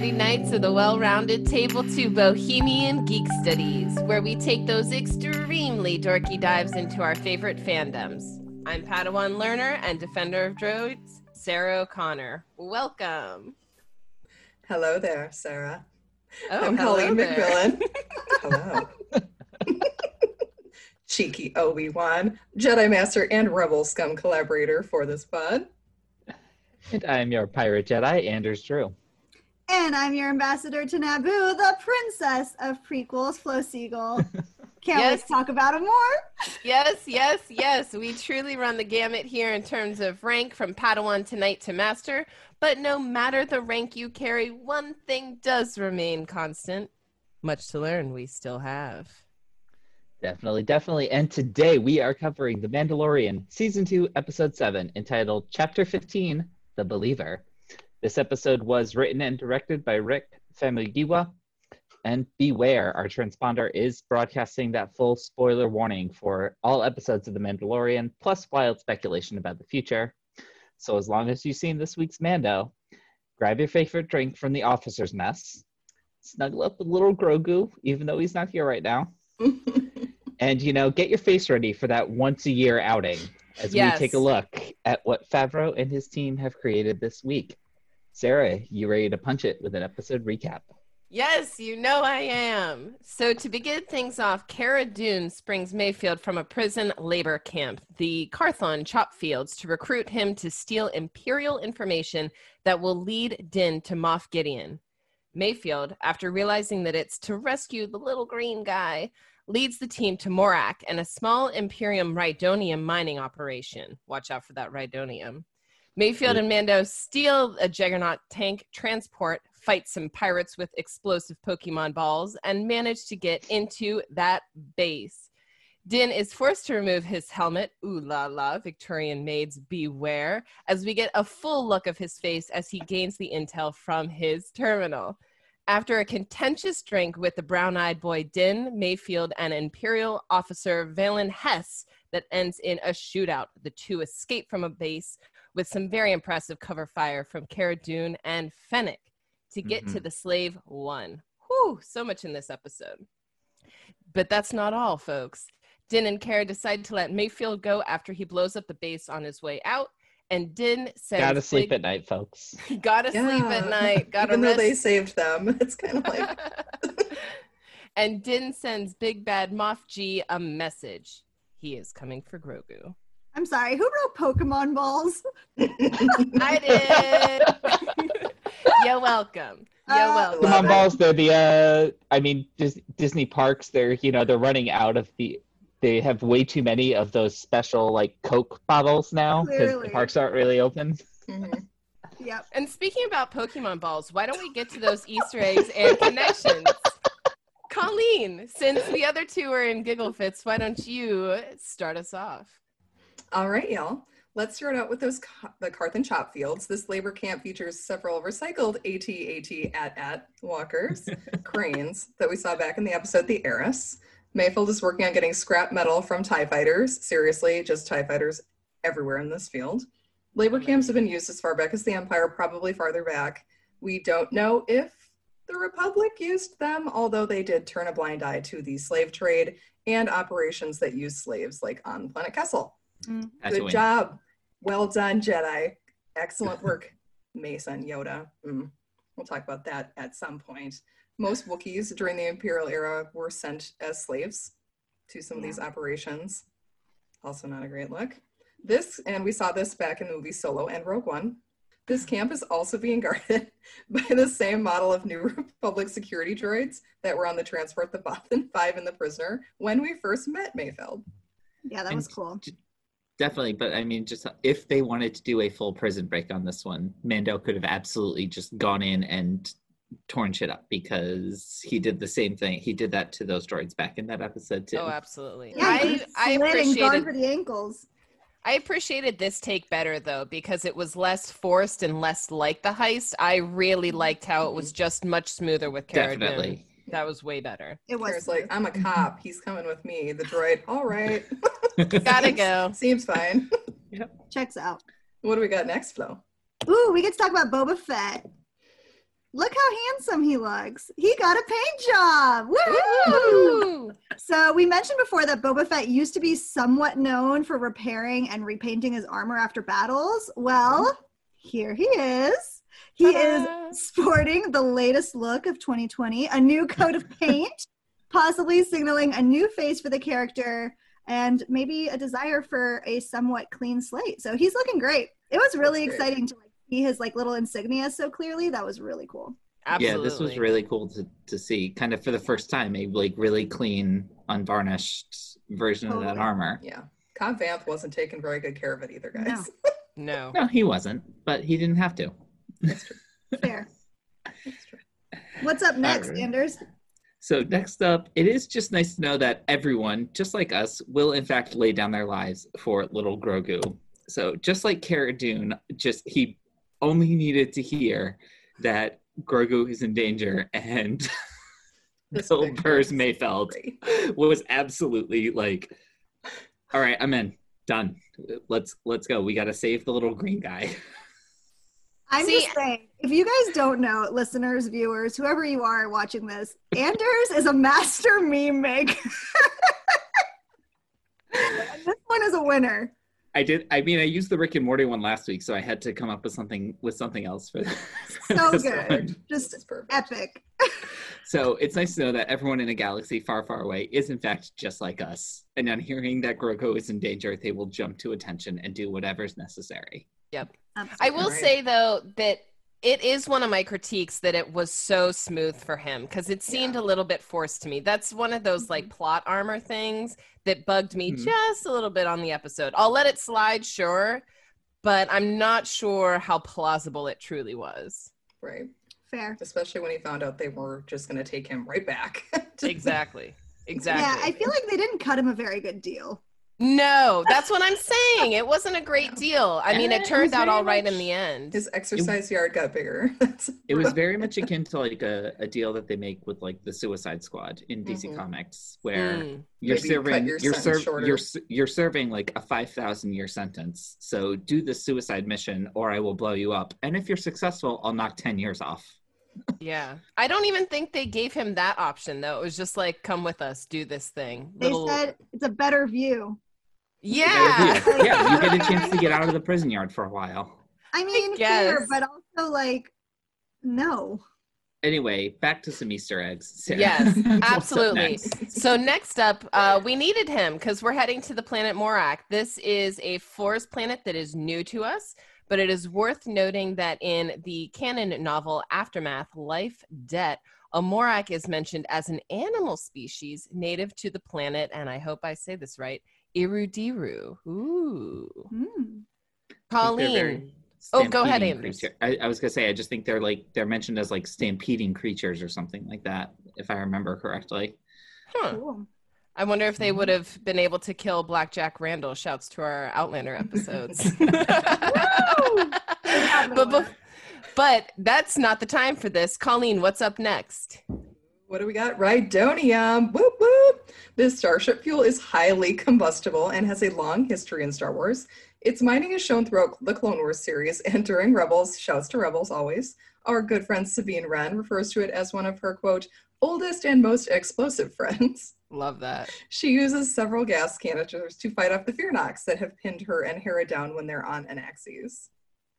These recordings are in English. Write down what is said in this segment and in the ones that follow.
Welcome, nerdy knights of the well rounded table to Bohemian Geek Studies, where we take those extremely dorky dives into our favorite fandoms. I'm Padawan learner and defender of droids, Sarah O'Connor. Welcome. Hello there, Sarah. Oh, I'm hello Colleen there. McMillan. hello. Cheeky Obi Wan, Jedi Master and Rebel Scum collaborator for this pod. And I'm your pirate Jedi, Anders Drew. And I'm your ambassador to Naboo, the princess of prequels, Flo Siegel. Can't wait to talk about it more. Yes, yes, yes. We truly run the gamut here in terms of rank from Padawan to Knight to Master. But no matter the rank you carry, one thing does remain constant. Much to learn, we still have. Definitely, definitely. And today we are covering The Mandalorian, Season 2, Episode 7, entitled Chapter 15 The Believer. This episode was written and directed by Rick Famuyiwa. And beware, our transponder is broadcasting that full spoiler warning for all episodes of The Mandalorian, plus wild speculation about the future. So as long as you've seen this week's Mando, grab your favorite drink from the officer's mess, snuggle up with little Grogu, even though he's not here right now, and you know, get your face ready for that once a year outing as Yes. we take a look at what Favreau and his team have created this week. Sarah, you ready to punch it with an episode recap? Yes, you know I am. So, to begin things off, Cara Dune springs Mayfield from a prison labor camp, the Karthon chop fields, to recruit him to steal Imperial information that will lead Din to Moff Gideon. Mayfield, after realizing that it's to rescue the little green guy, leads the team to Morak and a small Imperium Rhydonium mining operation. Watch out for that Rhydonium. Mayfield and Mando steal a Juggernaut tank transport, fight some pirates with explosive Pokemon balls, and manage to get into that base. Din is forced to remove his helmet. Ooh la la, Victorian maids beware, as we get a full look of his face as he gains the intel from his terminal. After a contentious drink with the brown eyed boy Din, Mayfield, and Imperial officer Valen Hess that ends in a shootout, the two escape from a base with some very impressive cover fire from Cara Dune and Fennec to get to Mhm. the slave one. Whew, so much in this episode. But that's not all, folks. Din and Cara decide to let Mayfield go after he blows up the base on his way out. And Din says, Gotta sleep Big- at night, folks. Gotta sleep at night. Gotta Even though they saved them, it's kind of like, and Din sends Big Bad Moff G a message. He is coming for Grogu. I'm sorry, who wrote Pokemon balls? I did. You're welcome. You're Uh, welcome. Come on, balls. They're the. Uh, I mean, Dis- Disney parks. They're you know they're running out of the. They have way too many of those special like Coke bottles now because the parks aren't really open. Mhm. Yep. And speaking about Pokemon balls, why don't we get to those Easter eggs and connections? Colleen, since the other two are in giggle fits, why don't you start us off? All right, y'all. Let's start out with those the Karthon chop fields. This labor camp features several recycled AT-AT at-at walkers, cranes that we saw back in the episode The Heiress. Mayfield is working on getting scrap metal from TIE fighters. Seriously, just TIE fighters everywhere in this field. Labor camps have been used as far back as the Empire, probably farther back. We don't know if the Republic used them, although they did turn a blind eye to the slave trade and operations that use slaves, like on Planet Kessel. Good job. Well done, Jedi. Excellent work, Mason Yoda. Mm. We'll talk about that at some point. Most Wookiees during the Imperial era were sent as slaves to some of these operations. Also, not a great look. This, and we saw this back in the movie Solo and Rogue One. This camp is also being guarded by the same model of New Republic security droids that were on the transport the Bothan 5 and the prisoner when we first met Mayfeld. Yeah, that And was cool. j- Definitely, but I mean, just uh, if they wanted to do a full prison break on this one, Mando could have absolutely just gone in and torn shit up because he did the same thing. He did that to those droids back in that episode too. Oh, absolutely. Yeah, I, I slid and gone appreciated for the ankles. I appreciated this take better though because it was less forced and less like the heist. I really liked how it was mm-hmm. just much smoother with Cara Dune. Definitely. That was way better. It was Cara's like, I'm a mm-hmm. cop. He's coming with me. The droid, all right. Gotta go. Seems fine. checks out. What do we got next, Flo? Ooh, we get to talk about Boba Fett. look how handsome he looks. He got a paint job. Woo! So we mentioned before that Boba Fett used to be somewhat known for repairing and repainting his armor after battles. Well, mm-hmm. here he is. He Ta-da. is sporting the latest look of 2020, a new coat of paint, possibly signaling a new face for the character and maybe a desire for a somewhat clean slate. So he's looking great. It was really Looks great. exciting to like see his like little insignia so clearly. That was really cool. Absolutely. Yeah, this was really cool to, to see. Kind of for the first time, a like really clean, unvarnished version of that armor. Yeah. Cobb Vanth wasn't taking very good care of it either, guys. no. No, he wasn't, but he didn't have to. That's true. Fair. That's true. What's up next. Anders? So next up, it is just nice to know that everyone, just like us, will in fact lay down their lives for little Grogu. So just like Cara Dune, just he only needed to hear that Grogu is in danger, and This Bill Burrs Mayfeld was absolutely like, "All right, I'm in. Done. Let's let's go. We got to save the little green guy." I'm See- just saying, if you guys don't know, listeners, viewers, whoever you are watching this, Anders is a master meme maker. This one is a winner. I did. I mean, I used the Rick and Morty one last week, so I had to come up with something with something else for. for So this good. one. Just is perfect. epic. So it's nice to know that everyone in a galaxy far, far away is in fact just like us. And on hearing that Grogu is in danger, they will jump to attention and do whatever's necessary. I will Right. say though that it is one of my critiques that it was so smooth for him because it seemed a little bit forced to me. That's one of those like plot armor things that bugged me Mhm. just a little bit on the episode. I'll let it slide, sure, but I'm not sure how plausible it truly was. Right. Fair. Especially when he found out they were just going to take him right back. Exactly. Exactly. Yeah, I feel like they didn't cut him a very good deal. No, that's what I'm saying. It wasn't a great deal. I mean, Eh, it it turned was out very all right in the end. His exercise yard got bigger. It was very much akin to like a, a deal that they make with like the Suicide Squad in DC Mhm. Comics, where Mm. you're Maybe cut serving your you're sentence serv- shorter. you're you're serving like a 5000 year sentence so do the suicide mission or i will blow you up and if you're successful i'll knock 10 years off Yeah. I don't even think they gave him that option though. It was just like, come with us, do this thing. They said it's a better view. Yeah. yeah you get a chance to get out of the prison yard for a while I mean, fair, but also like, no. anyway back to some easter eggs Sarah. Yes, absolutely. next? So next up, uh, we needed him because we're heading to the planet Morak. This is a forest planet that is new to us, but it is worth noting that in the canon novel Aftermath: Life Debt, a Morak is mentioned as an animal species native to the planet, and I hope I say this right, Irudiru. Ooh. I Colleen. Oh, go ahead, stampeding Anders. creature- I, I was gonna say I just think they're like they're mentioned as like stampeding creatures or something like that if i remember correctly Huh. Cool. I wonder if they Mhm. would have been able to kill Blackjack Randall. Shouts to our Outlander episodes. but, bef- but that's not the time for this. Colleen, what's up next? What do we got? Rhydonium. Whoop whoop. This starship fuel is highly combustible and has a long history in Star Wars. Its mining is shown throughout the Clone Wars series and during Rebels. Shouts to Rebels always. Our good friend Sabine Wren refers to it as one of her quote oldest and most explosive friends. Love that. She uses several gas canisters to fight off the Fyrnocks that have pinned her and Hera down when they're on Anaxes.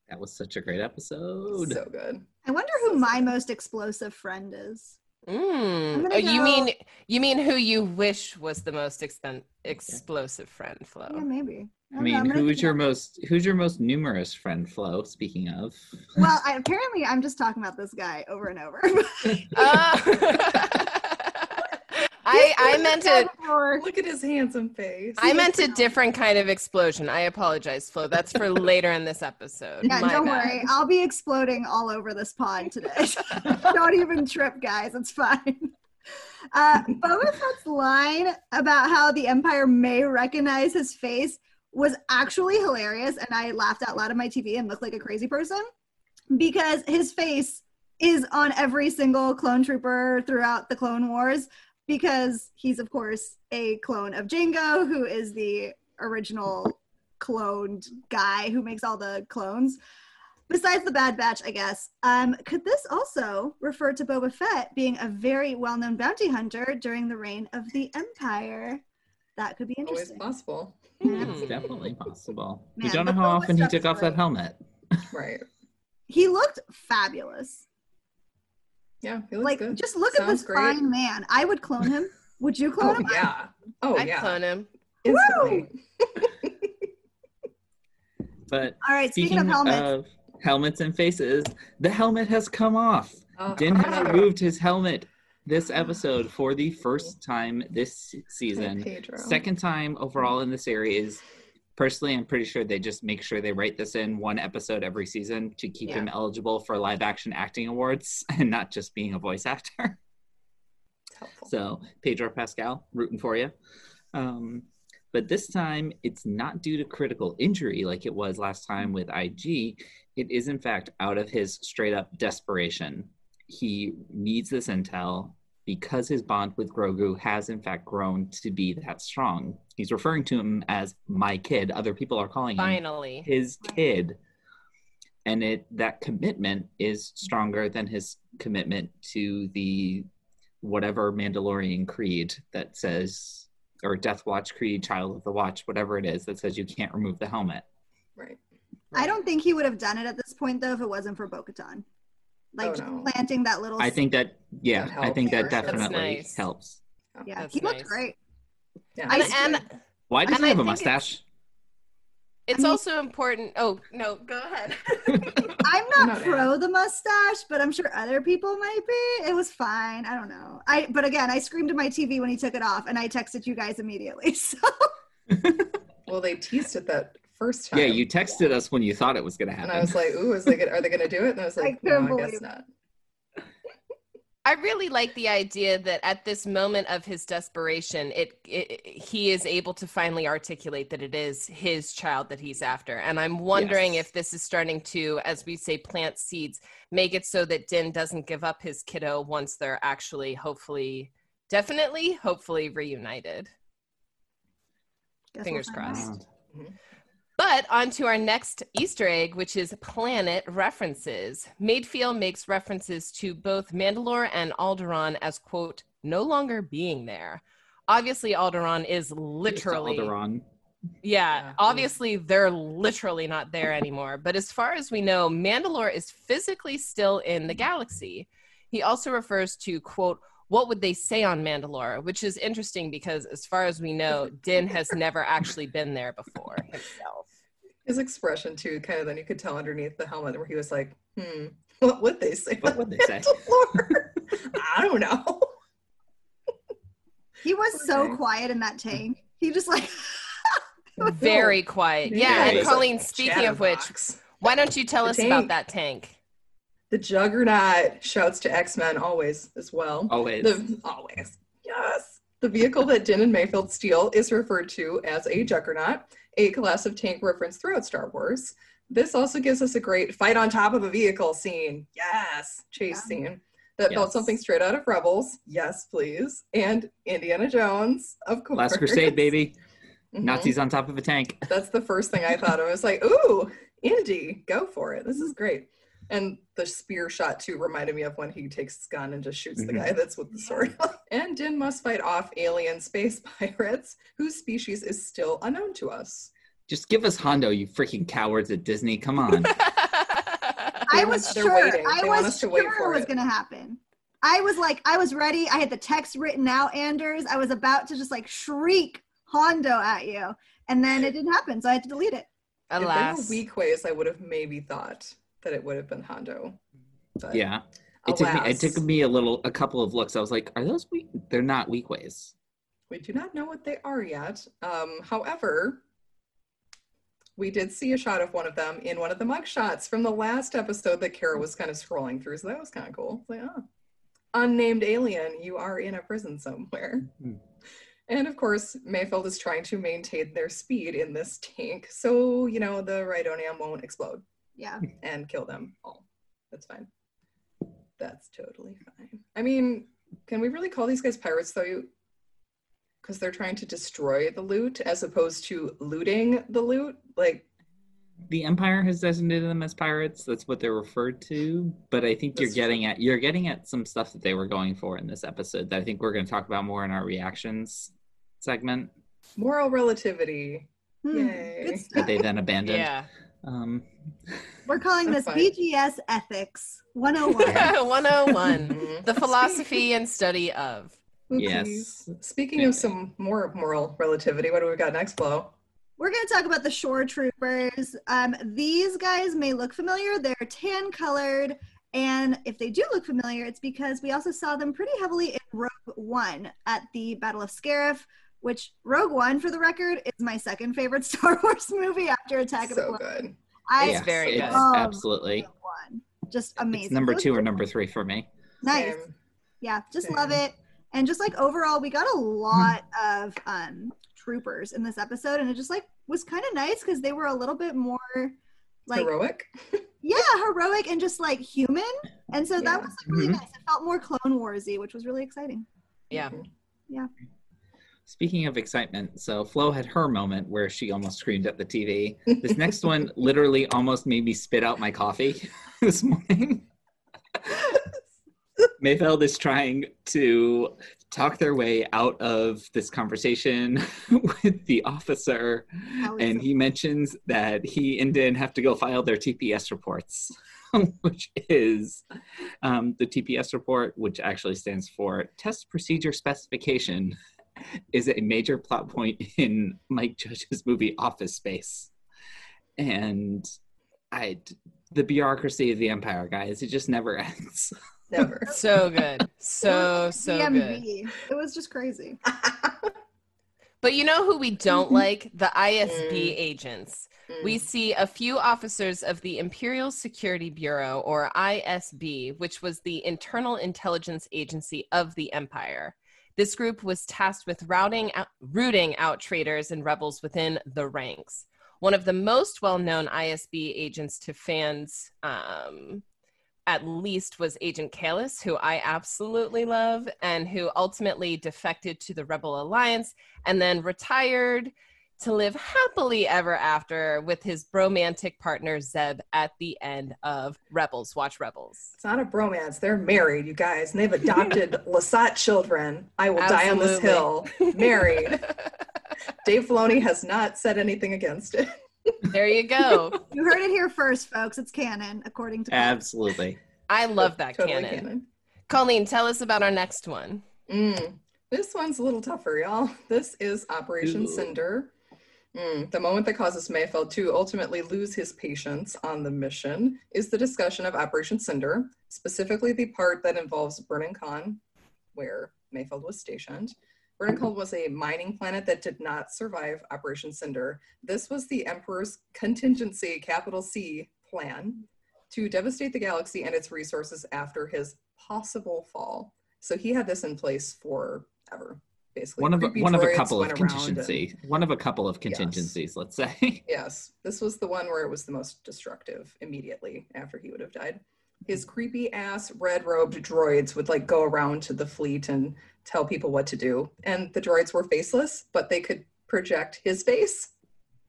that was such a great episode So good. I wonder who my most explosive friend is. Mm. Oh, you go- mean you mean who you wish was the most expen- explosive friend, Flo? Yeah, maybe. i don't know, mean who's your most who's your most numerous friend flo speaking of Well, I, apparently, I'm just talking about this guy over and over. Uh, I I meant it. Before. Look at his handsome face. I meant a different kind of explosion. I apologize, Flo. That's for later in this episode. Yeah, My don't bad. worry. I'll be exploding all over this pod today. don't even trip, guys. It's fine. Uh, Boba Fett's line about how the Empire may recognize his face was actually hilarious, and I laughed out loud at my TV and looked like a crazy person because his face is on every single clone trooper throughout the Clone Wars because he's, of course, a clone of Jango, who is the original cloned guy who makes all the clones. besides the Bad Batch, I guess, um, could this also refer to Boba Fett being a very well-known bounty hunter during the reign of the Empire? That could be Always interesting. possible. Hmm. It's definitely possible. we don't know how Boba often he took is off that helmet. Right. He looked fabulous. Yeah, he looks Like, good. just look at this great. fine man. I would clone him. Would you clone Oh him? yeah. Oh I'd yeah. clone him. Instantly. But All right. Speaking, speaking of helmets, of helmets and faces, the helmet has come off. Oh, Din has oh, removed his helmet this oh. episode for the first time this season. Pedro. Second time overall in the series. Personally, I'm pretty sure they just make sure they write this in one episode every season to keep Yeah. him eligible for live action acting awards and not just being a voice actor. So Pedro Pascal, rooting for you. Um, but this time, it's not due to critical injury like it was last time with IG. It is, in fact, out of his straight up desperation. He needs this intel because his bond with Grogu has, in fact, grown to be that strong. He's referring to him as my kid. Other people are calling him Finally. his kid and it that commitment is stronger than his commitment to the whatever mandalorian creed that says or death watch creed child of the watch whatever it is that says you can't remove the helmet Right. I don't think he would have done it at this point though if it wasn't for Bo-Katan. Like Oh, no. planting that little. i think that yeah That i think helps that definitely nice. helps Yeah, That's he looked great. Yeah. And, I and why does And he have a think it's- mustache it's I mean- also important. Oh, no, go ahead. I'm not, not pro the mustache, but I'm sure other people might be. It was fine. I don't know. I but again, I screamed at my TV when he took it off, and I texted you guys immediately. So well, they teased it that first time. yeah you texted us when you thought it was going to happen. And I was like, "Ooh, is they gonna, are they going to do it?" And I was like, couldn't "No, I guess believe not." I really like the idea that at this moment of his desperation, it, it he is able to finally articulate that it is his child that he's after. And I'm wondering Yes. if this is starting to, as we say, plant seeds, make it so that Din doesn't give up his kiddo once they're actually, hopefully, definitely, hopefully reunited. guess Fingers we'll find crossed. out. Mm-hmm. But on to our next Easter egg, which is planet references. Mayfeld makes references to both Mandalore and Alderaan as, quote, no longer being there. Obviously, Alderaan is literally, Alderaan. yeah, Yeah. obviously they're literally not there anymore. But as far as we know, Mandalore is physically still in the galaxy. He also refers to, quote, what would they say on Mandalore? Which is interesting because, as far as we know, Din has never actually been there before himself. His expression too, kind of. Then you could tell underneath the helmet where he was like, "Hmm, what would they say?" What would they say? Lord, I don't know. He was so quiet in that tank. He just like Very quiet. Yeah, Very and Colleen, speaking of which, Chatterbox. why don't you tell The us about that tank? The Juggernaut shouts to X Men always as well. always The always yes. The vehicle that Din and Mayfield steal is referred to as a Juggernaut, a class of tank reference throughout Star Wars. This also gives us a great fight on top of a vehicle scene. Yes, chase Yeah. scene. That felt something straight out of Rebels. Yes, please. And Indiana Jones, of course. last crusade baby Mhm. nazis on top of a tank That's the first thing I thought of. I was like, ooh, Indy, go for it. This is great. And the spear shot too reminded me of when he takes his gun and just shoots the Mhm. guy that's with the sword. and Din must fight off alien space pirates whose species is still unknown to us. Just give us Hondo, you freaking cowards at Disney. Come on. I was sure. waiting. I They was us to wait sure it was gonna happen. I was like, I was ready. I had the text written out, Anders. I was about to just like shriek Hondo at you, and then it didn't happen, so I had to delete it. If there were Alas. Weequays, I would have maybe thought that it would have been Hondo. But yeah. It took me it took me a little a couple of looks. I was like, are those weak? They're not Weequays. We do not know what they are yet. Um, however, we did see a shot of one of them in one of the mug shots from the last episode that Cara was kind of scrolling through. So that was kind of cool. Like, oh, unnamed alien, you are in a prison somewhere. Mhm. And of course, Mayfield is trying to maintain their speed in this tank. So, you know, the Rhydonium won't explode Yeah. and kill them all. That's fine. That's totally fine. I mean, can we really call these guys pirates though? Because they're trying to destroy the loot as opposed to looting the loot. Like, the Empire has designated them as pirates. That's what they're referred to. But I think you're getting at you're getting at some stuff that they were going for in this episode that I think we're going to talk about more in our reactions segment Moral relativity. Hmm, Yay. good that they then abandoned. Yeah. Um, We're calling this fine. BGS Ethics 101. 101. Mhm. The philosophy and study of. Oopsies. yes. Speaking of some more moral relativity, what do we got next, Flo? We're going to talk about the shore troopers. Um, these guys may look familiar. They're tan colored. And if they do look familiar, it's because we also saw them pretty heavily in Rogue One at the Battle of Scarif, which Rogue One, for the record, is my second favorite Star Wars movie after Attack of the So Clones. good. I It's Yes, very it's good. absolutely. One. Just amazing. It's number two or number three for me. Nice. Same. Yeah, just Same. love it. And just like overall, we got a lot of um troopers in this episode, and it just like was kind of nice because they were a little bit more like Heroic. yeah, heroic and just like human. And so Yeah. that was like really Mhm. nice. It felt more Clone Warsy, which was really exciting. Yeah. Mhm. Speaking of excitement, so Flo had her moment where she almost screamed at the TV. This next one literally almost made me spit out my coffee this morning. Mayfeld is trying to talk their way out of this conversation with the officer, and it? he mentions that he and Dan have to go file their TPS reports, which is um, the TPS report, which actually stands for Test Procedure Specification, is a major plot point in Mike Judge's movie Office Space, and I, the bureaucracy of the Empire, guys, it just never ends. Never. So good. So, so good. It was just crazy. But you know who we don't like? The ISB Mm. agents. Mm. We see a few officers of the Imperial Security Bureau, or ISB, which was the internal intelligence agency of the Empire. This group was tasked with routing out, rooting out traitors and rebels within the ranks. One of the most well known ISB agents to fans, um, at least, was Agent Kallus, who I absolutely love, and who ultimately defected to the Rebel Alliance and then retired to live happily ever after with his bromantic partner Zeb at the end of Rebels. Watch Rebels. It's not a bromance. They're married, you guys, and they've adopted Lasat children. I will die on this hill. Married. Dave Filoni has not said anything against it. There you go. You heard it here first, folks. It's canon, according to Absolutely. I love that Totally canon. Colleen, tell us about our next one. Mm, this one's a little tougher, y'all. This is Operation Ooh. Cinder. Mm, the moment that causes Mayfeld to ultimately lose his patience on the mission is the discussion of Operation Cinder, specifically the part that involves Burnin Konn, where Mayfeld was stationed. Burnin Konn was a mining planet that did not survive Operation Cinder. This was the Emperor's contingency, capital C, plan to devastate the galaxy and its resources after his possible fall. So he had this in place forever, basically. One of a, one of a couple of went around and- contingency. One of a couple of contingencies, let's say. Yes, this was the one where it was the most destructive immediately after he would have died. His creepy ass red robed droids would like go around to the fleet and tell people what to do. And the droids were faceless, but they could project his face.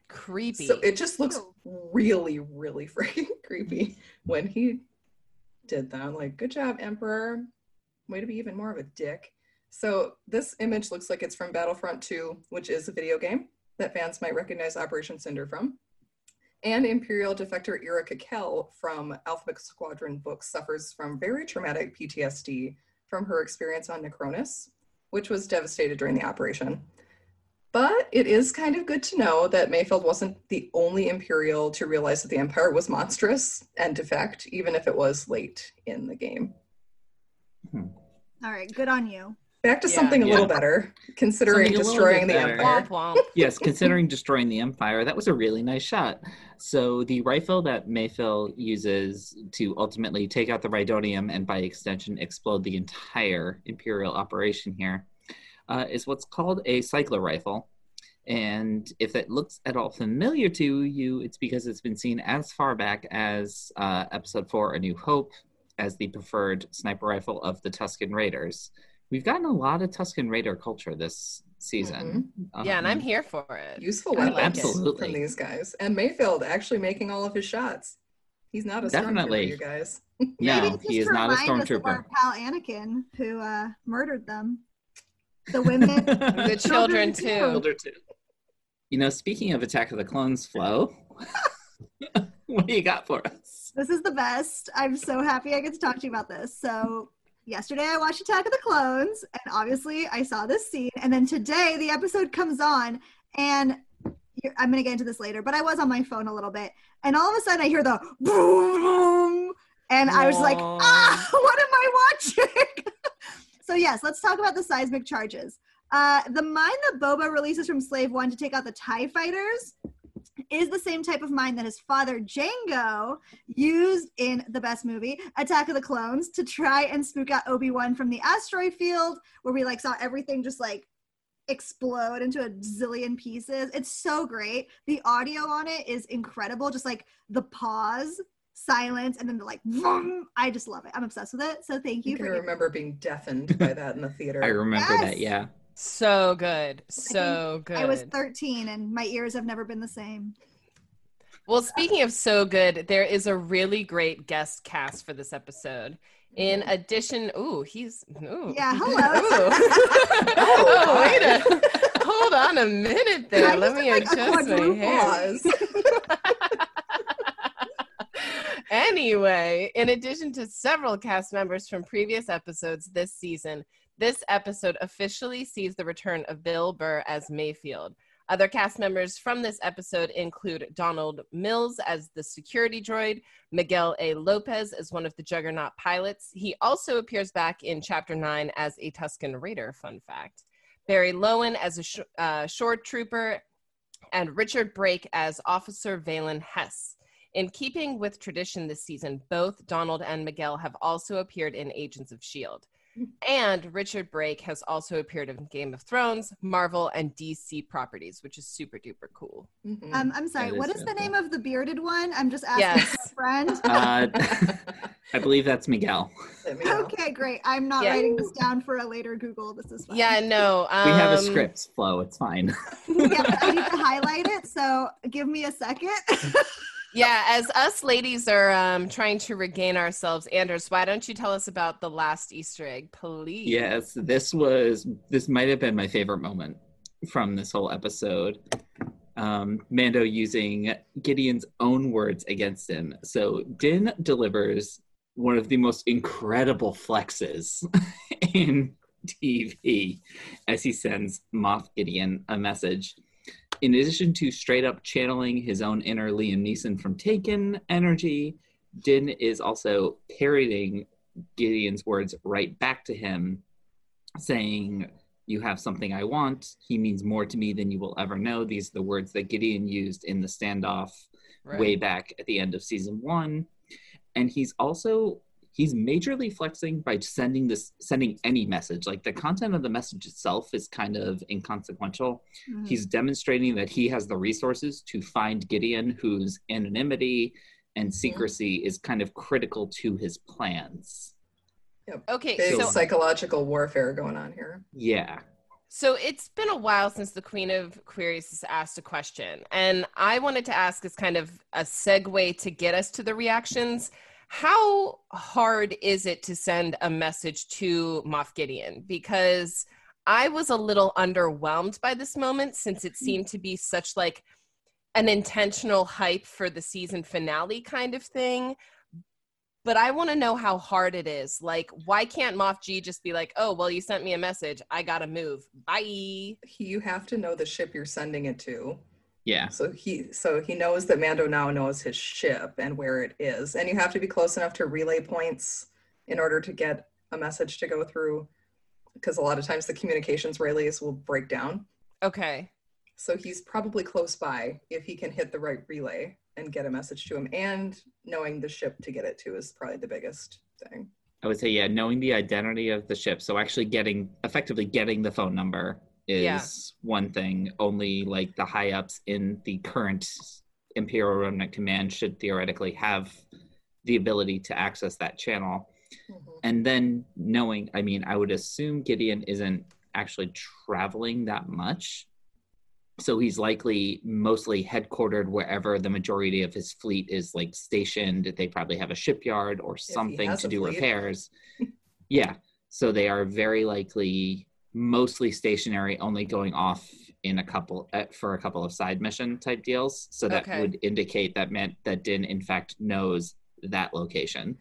Creepy. So it just looks really, really freaking creepy when he did that. Like, good job, Emperor. Way to be even more of a dick. So this image looks like it's from Battlefront 2, which is a video game that fans might recognize Operation Cinder from. And Imperial defector Yrica Quell from Alphabet Squadron books suffers from very traumatic PTSD from her experience on Nacronis, which was devastated during the operation. But it is kind of good to know that Mayfield wasn't the only Imperial to realize that the Empire was monstrous and defect, even if it was late in the game. Hmm. All right, good on you. Back to Yeah. something a little better, considering Something destroying the better. Empire. womp womp. yes, considering destroying the Empire, that was a really nice shot. So the rifle that Mayfield uses to ultimately take out the Rhydonium and by extension explode the entire Imperial operation here uh, is what's called a cycler rifle. And if it looks at all familiar to you, it's because it's been seen as far back as uh, Episode 4 A New Hope as the preferred sniper rifle of the Tusken Raiders. We've gotten a lot of Tusken Raider culture this season. Yeah, and I'm Um, here for it. Useful I weapons like. Absolutely. from these guys. And Mayfield actually making all of his shots. He's not a Definitely. stormtrooper, you guys. No, he is not a remind us of stormtrooper. Pal Anakin, who uh, murdered them. The women. The children too. Older too. You know, speaking of Attack of the Clones, Flo, what do you got for us? This is the best. I'm so happy I get to talk to you about this. So, yesterday I watched Attack of the Clones, and obviously I saw this scene. And then today the episode comes on, and I'm going to get into this later, but I was on my phone a little bit. And all of a sudden I hear the boom, boom, and I was like, ah, what am I watching? so, yes, let's talk about the seismic charges. Uh, the mine that Boba releases from Slave One to take out the TIE fighters is the same type of mind that his father Jango used in the best movie, Attack of the Clones, to try and spook out Obi-Wan from the asteroid field, where we like saw everything just like explode into a zillion pieces. It's so great. The audio on it is incredible. Just like the pause, silence, and then the like vroom. I just love it. I'm obsessed with it. So thank you I for remember being deafened by that in the theater. I remember that, yeah. So good. So good. I was 13 and my ears have never been the same. Well, speaking of so good, there is a really great guest cast for this episode. In addition, ooh, he's ooh. Yeah, Ooh. hello. oh, wait a hold on a minute there. I Let me like, adjust my quadruple hair. Anyway, in addition to several cast members from previous episodes this season, this episode officially sees the return of Bill Burr as Mayfield. Other cast members from this episode include Donald Mills as the security droid, Miguel A. Lopez as one of the Juggernaut pilots. He also appears back in Chapter 9 as a Tusken Raider, fun fact. Barry Lowen as a sh- uh, shore trooper, and Richard Brake as Officer Valen Hess. In keeping with tradition this season, both Donald and Miguel have also appeared in Agents of S.H.I.E.L.D. And Richard Brake has also appeared in Game of Thrones, Marvel, and DC properties, which is super duper cool. Mhm. Um, I'm sorry, That what is is the name of the bearded one? I'm just asking Yes. for a friend. Uh, I believe that's Miguel. Let me know. Okay, great. I'm not Yeah. writing this down for a later Google. This is fine. Yeah, no. Um, We have a script, Flo. It's fine. yeah, I need to highlight it, so give me a second. Yeah, as us ladies are um, trying to regain ourselves, Anders, why don't you tell us about the last Easter egg, please? Yes, this was this might have been my favorite moment from this whole episode. Um, Mando using Gideon's own words against him. So Din delivers one of the most incredible flexes in TV as he sends Moff Gideon a message. In addition to straight up channeling his own inner Liam Neeson from Taken energy, Din is also parroting Gideon's words right back to him, saying, You have something I want. He means more to me than you will ever know. These are the words that Gideon used in the standoff Right. way back at the end of season one. And he's also he's majorly flexing by sending this sending any message. Like the content of the message itself is kind of inconsequential. Mhm. He's demonstrating that he has the resources to find Gideon, whose anonymity and secrecy is kind of critical to his plans. Okay, Big so psychological warfare going on here. Yeah. So it's been a while since the Queen of Queries has asked a question. And I wanted to ask as kind of a segue to get us to the reactions. How hard is it to send a message to Moff Gideon? Because I was a little underwhelmed by this moment since it mm-hmm. seemed to be such like an intentional hype for the season finale kind of thing but I want to know how hard it is. Like, why can't Moff G just be like, "Oh, well, you sent me a message. I gotta move. Bye." You have to know the ship you're sending it to. Yeah. So he so he knows that Mando now knows his ship and where it is. And you have to be close enough to relay points in order to get a message to go through. Because a lot of times the communications relays will break down. Okay. So he's probably close by if he can hit the right relay and get a message to him. And knowing the ship to get it to is probably the biggest thing. I would say, yeah, knowing the identity of the ship. So actually getting, effectively getting the phone number is Yeah. one thing. Only like the high ups in the current Imperial Remnant Command should theoretically have the ability to access that channel. Mhm. and then knowing i mean i would assume gideon isn't actually traveling that much so he's likely mostly headquartered wherever the majority of his fleet is like stationed they probably have a shipyard or something to do fleet. repairs yeah so they are very likely mostly stationary only going off in a couple uh, for a couple of side mission type deals so that Okay. would indicate that meant that din in fact knows that location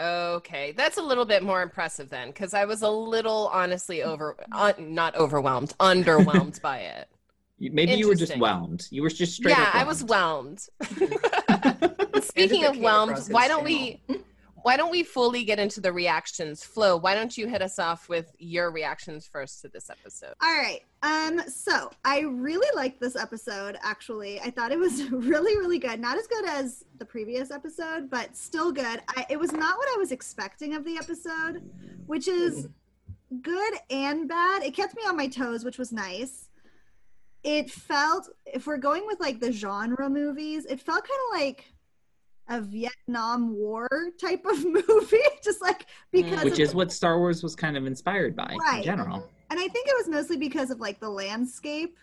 Okay, that's a little bit more impressive then, because I was a little honestly over, un, not overwhelmed, underwhelmed by it. Maybe you were just whelmed. You were just straight yeah, up. I was whelmed. Speaking if of whelmed, why don't we channel. Why don't we fully get into the reactions? Flo, why don't you hit us off with your reactions first to this episode? All right. Um, so I really liked this episode actually. I thought it was really, really good. Not as good as the previous episode, but still good. I, it was not what I was expecting of the episode, which is good and bad. It kept me on my toes, which was nice. It felt, if we're going with like the genre movies, it felt kind of like a Vietnam War type of movie, just like because Which of is what Star Wars was kind of inspired by in general. and I think it was mostly because of like the landscape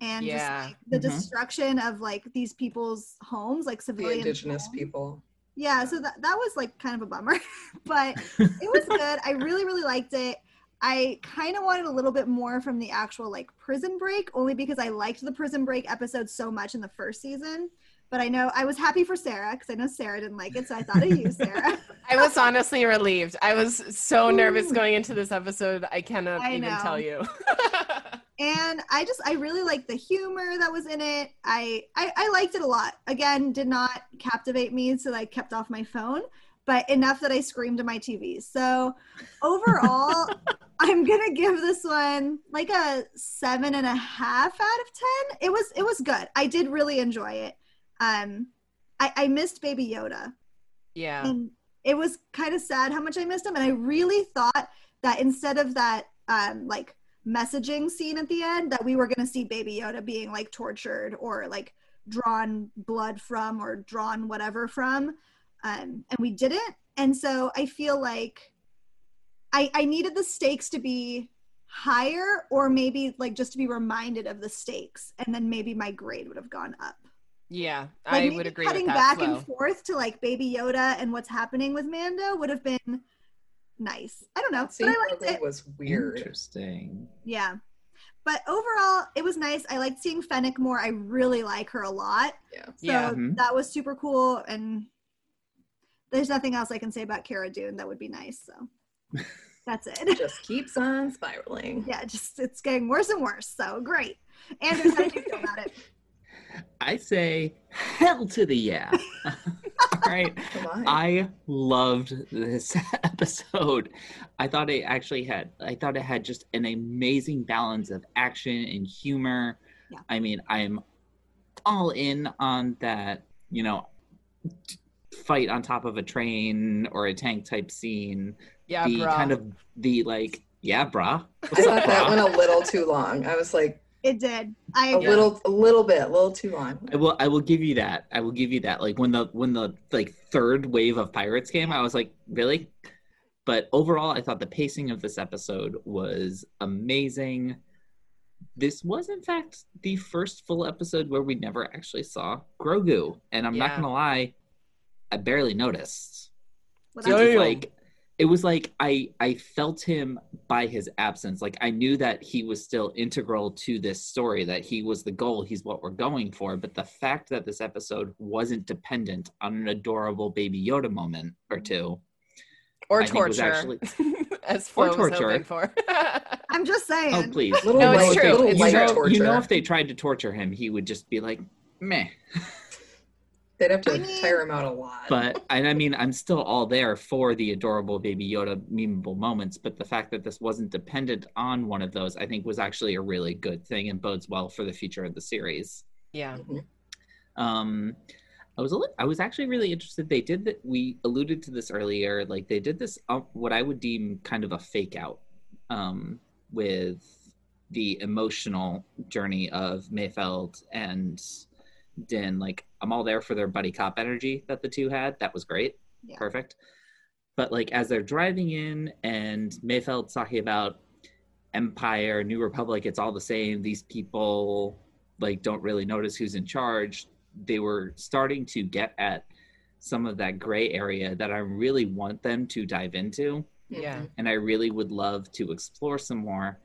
and Yeah. just like the Mhm. destruction of like these people's homes, like the indigenous homes. people. Yeah, so that that was like kind of a bummer, but it was good. I really really liked it. I kind of wanted a little bit more from the actual like Prison Break, only because I liked the Prison Break episode so much in the first season. But I know I was happy for Sarah because I know Sarah didn't like it, so I thought of you, Sarah. I was honestly relieved. I was so nervous Ooh. going into this episode. I cannot I even know. tell you. and i just i really liked the humor that was in it I, I i liked it a lot again did not captivate me so i kept off my phone but enough that i screamed to my tv so overall i'm gonna give this one like a seven and a half out of ten. It was it was good. I did really enjoy it. Um i i missed baby yoda. Yeah. and it was kind of sad how much I missed him. And I really thought that instead of that um, like messaging scene at the end, that we were going to see Baby Yoda being like tortured or like drawn blood from or drawn whatever from, um, and we didn't. And so I feel like I I needed the stakes to be higher or maybe like just to be reminded of the stakes and then maybe my grade would have gone up Yeah. like I would agree cutting with that. back Flo. and forth to like baby yoda and what's happening with mando would have been nice i don't know but i liked Grogu it was weird. Interesting. yeah but overall it was nice i liked seeing fennec more i really like her a lot Yeah. so Yeah. Mhm. that was super cool and there's nothing else i can say about Cara Dune that would be nice so that's it Just keeps on spiraling. yeah just it's getting worse and worse so great andrew how did you feel about it I say hell to the yeah. All right. I loved this episode. I thought it actually had I thought it had just an amazing balance of action and humor. Yeah. I mean, I'm all in on that, you know, t- fight on top of a train or a tank type scene. Yeah, the bro. kind of the like, yeah, brah. I What's up, thought that went a little too long. I was like it did i a agree. little, a little bit, a little too long. I will I will give you that. I will give you that. Like when the when the like third wave of pirates came, I was like, really? But overall, I thought the pacing of this episode was amazing. This was in fact the first full episode where we never actually saw Grogu. And I'm not gonna lie, I barely noticed. Well, It was like it was like I I felt him by his absence. Like I knew that he was still integral to this story, that he was the goal, he's what we're going for. But the fact that this episode wasn't dependent on an adorable baby Yoda moment or mm-hmm. two. or I think was torture, actually- as Flo was torture. for. i'm just oh, saying Oh please. Little No, it's true. little It's you light know, you know if they tried to torture him, he would just be like, meh. They'd have to I mean- tire him out a lot. But and I mean, I'm still all there for the adorable baby Yoda memeable moments. But the fact that this wasn't dependent on one of those, I think, was actually a really good thing and bodes well for the future of the series. yeah. Mhm. Um, I was a li- I was actually really interested. They did that. We alluded to this earlier. Like they did this, uh, what I would deem kind of a fake out, um, with the emotional journey of Mayfeld and Din. Like I'm all there for their buddy cop energy that the two had. That was great. Yeah. Perfect. but like as they're driving in and Mayfeld's talking about Empire, New Republic, it's all the same. These people like don't really notice who's in charge. They were starting to get at some of that gray area that I really want them to dive into Yeah. Mhm. and I really would love to explore some more.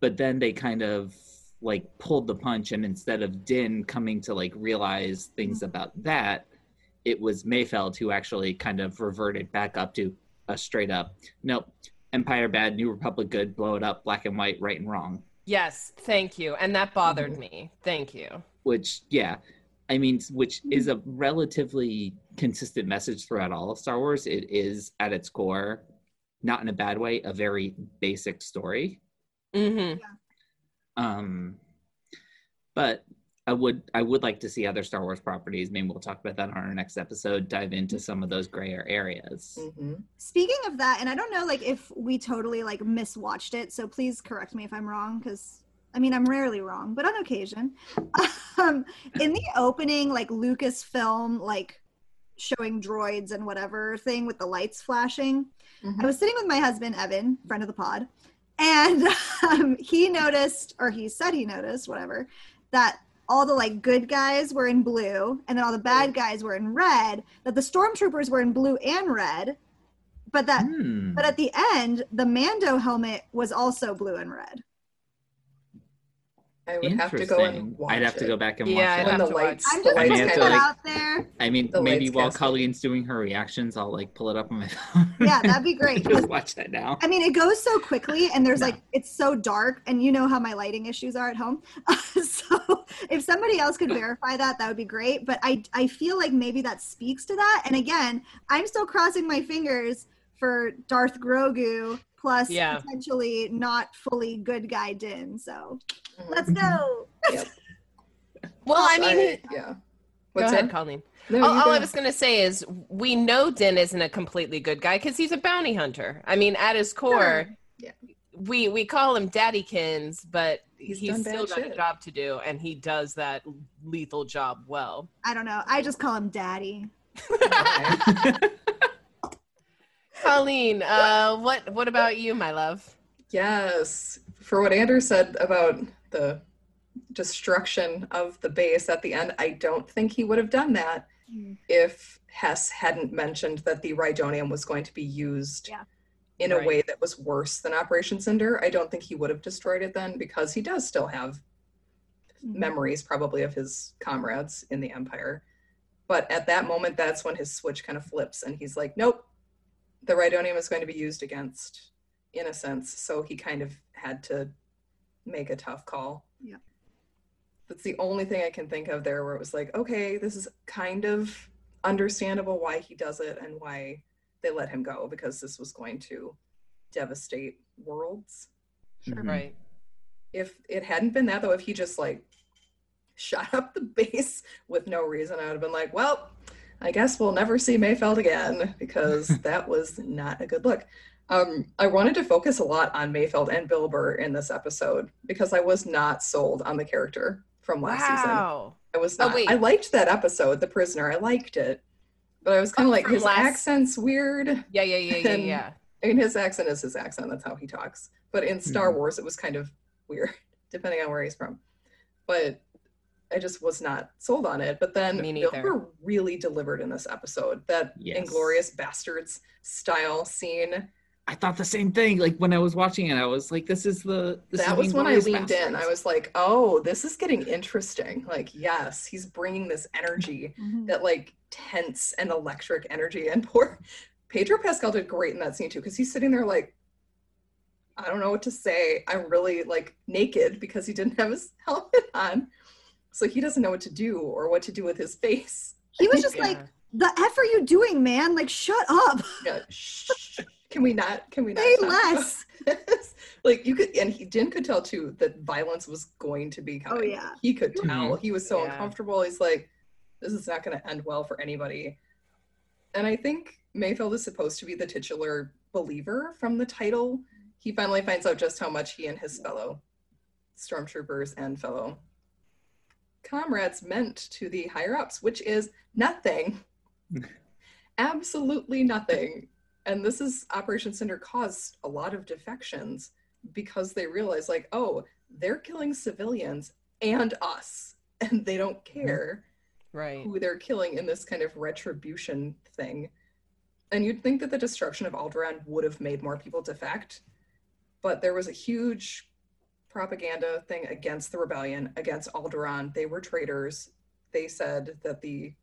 But then they kind of like pulled the punch, and instead of Din coming to like realize things about that, it was Mayfeld who actually kind of reverted back up to a straight up, nope, Empire bad, New Republic good, blow it up, black and white, right and wrong. Yes, thank you. And that bothered Mhm. me. Thank you. Which, yeah, I mean, which is a relatively consistent message throughout all of Star Wars. It is at its core, not in a bad way, a very basic story. hmm Um, but I would I would like to see other Star Wars properties. Maybe we'll talk about that on our next episode. Dive into some of those grayer areas. Mhm. Speaking of that, and I don't know like if we totally like miswatched it, so please correct me if I'm wrong, because I mean I'm rarely wrong, but on occasion. um, in the opening, like Lucasfilm, like showing droids and whatever thing with the lights flashing. Mhm. I was sitting with my husband, Evan, friend of the pod, and um, he noticed, or he said he noticed, whatever, that all the like good guys were in blue and then all the bad guys were in red, that the stormtroopers were in blue and red, but that Hmm. but at the end, the Mando helmet was also blue and red. I would have to go and Interesting. watch I'd have to it. go back and Yeah, I'd watch when it. have the to watch. lights, I'm just I lights may putting have kind to, that of like- out there. I mean, the maybe while casting. Colleen's doing her reactions, I'll like pull it up on my phone. Yeah, that'd be great. Just watch that now. I mean, it goes so quickly, and there's No. like it's so dark, and you know how my lighting issues are at home. so if somebody else could verify that, that would be great. But I I feel like maybe that speaks to that. And again, I'm still crossing my fingers for Darth Grogu plus Yeah. potentially not fully good guy Din. So Mhm. let's go. Well, I mean, I- yeah. go What's ahead, that? Colleen. No, all all. I was going to say is we know Din isn't a completely good guy because he's a bounty hunter. I mean, at his core, Sure. Yeah. we we call him Daddykins, but He's he's, still bad got a job to do, and he does that lethal job well. I don't know. I just call him Daddy. Colleen, uh, what what about you, my love? Yes. For what Anders said about the destruction of the base at the end, I don't think he would have done that if Hess hadn't mentioned that the Rhydonium was going to be used Yeah. in a Right. way that was worse than Operation Cinder. I don't think he would have destroyed it then because he does still have memories probably of his comrades in the Empire. But at that moment, that's when his switch kind of flips and he's like, nope, the Rhydonium is going to be used against innocence. So he kind of had to make a tough call. Yeah. That's the only thing I can think of there where it was like, okay, this is kind of understandable why he does it and why they let him go because this was going to devastate worlds Mhm. Right. if it hadn't been that though if he just like shot up the base with no reason i would have been like well i guess we'll never see mayfeld again because that was not a good look um, i wanted to focus a lot on mayfeld and bill burr in this episode because i was not sold on the character from last season Wow. i was Oh, not wait. i liked that episode the prisoner i liked it but i was kind Oh, of like his last- accent's weird Yeah, yeah, yeah, yeah, And- yeah. I mean, his accent is his accent. That's how he talks. But in Star Mhm. Wars, it was kind of weird, depending on where he's from. But I just was not sold on it. But then Me Bill really delivered in this episode. That Yes. Inglourious Basterds style scene. I thought the same thing. Like when I was watching it, I was like, "This is the." This that is was when I Inglourious leaned in. I was like, oh, this is getting interesting. Like, yes, he's bringing this energy Mhm. that like tense and electric energy. And poor Pedro Pascal did great in that scene too, because he's sitting there like, I don't know what to say. I'm really like naked because he didn't have his helmet on. So he doesn't know what to do or what to do with his face. He was just like, "The f are you doing, man? Like, shut up. Yeah, shh. Can we not? Can we not? Say less." like you could, and he Din could tell too that violence was going to be Oh coming. yeah. he could tell. Mhm. He was so Yeah. uncomfortable. He's like, this is not going to end well for anybody. And I think Mayfeld is supposed to be the titular believer from the title. He finally finds out just how much he and his fellow stormtroopers and fellow comrades meant to the higher ups, which is nothing. absolutely nothing. And this is Operation Cinder caused a lot of defections because they realized, like, oh, they're killing civilians and us, and they don't mm-hmm. care Right. who they're killing in this kind of retribution thing. And you'd think that the destruction of Alderaan would have made more people defect, but there was a huge propaganda thing against the rebellion, against Alderaan. They were traitors. They said that the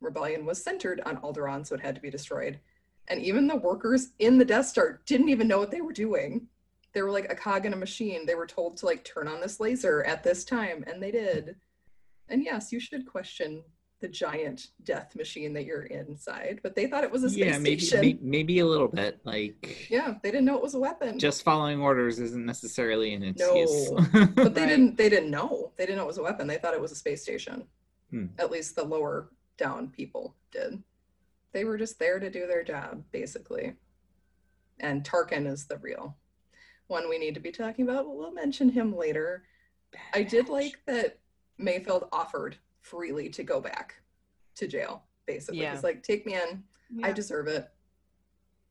rebellion was centered on Alderaan, so it had to be destroyed. And even the workers in the Death Star didn't even know what they were doing. They were like a cog in a machine. They were told to like turn on this laser at this time, and they did. And yes, you should question the giant death machine that you're inside, but they thought it was a space station. yeah, maybe, station. may- maybe a little bit. Like, Yeah, they didn't know it was a weapon. just following orders isn't necessarily an excuse. No, excuse. but they Right. didn't they didn't know. They didn't know it was a weapon. They thought it was a space station. Hmm. At least the lower down people did. They were just there to do their job, basically. And Tarkin is the real one we need to be talking about. We'll mention him later. I did like that Mayfeld offered freely to go back to jail, basically. Yeah. He's like, take me in. I deserve it.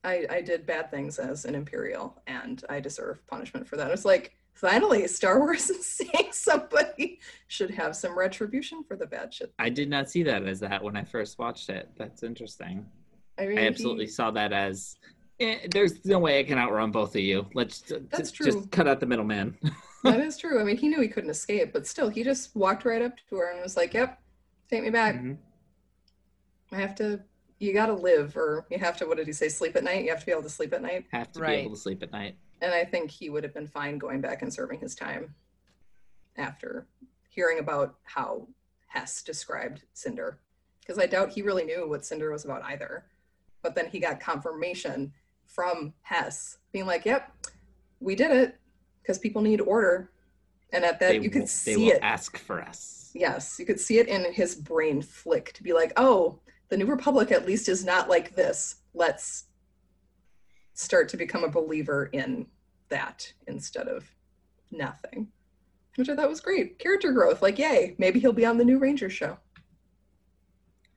I, I did bad things as an Imperial and I deserve punishment for that. It's like, finally, Star Wars is saying somebody should have some retribution for the bad shit. I did not see that as that when I first watched it. That's interesting. I mean, I he- absolutely saw that as eh, there's no way I can outrun both of you. Let's ju- That's ju- just true. cut out the middleman. that is true. I mean, he knew he couldn't escape, but still, he just walked right up to her and was like, yep, take me back. Mhm. I have to, you got to live, or you have to, what did he say, sleep at night? You have to be able to sleep at night. Have to be able to sleep at night. And I think he would have been fine going back and serving his time after hearing about how Hess described Cinder. Because I doubt he really knew what Cinder was about either. But then he got confirmation from Hess being like, yep, we did it because people need order. And at that, they you could will, could they see will it. ask for us. Yes, you could see it in his brain flick to be like, oh, the New Republic at least is not like this. Let's start to become a believer in that instead of nothing. Which I thought was great. Character growth. Like, yay, maybe he'll be on the new Ranger show.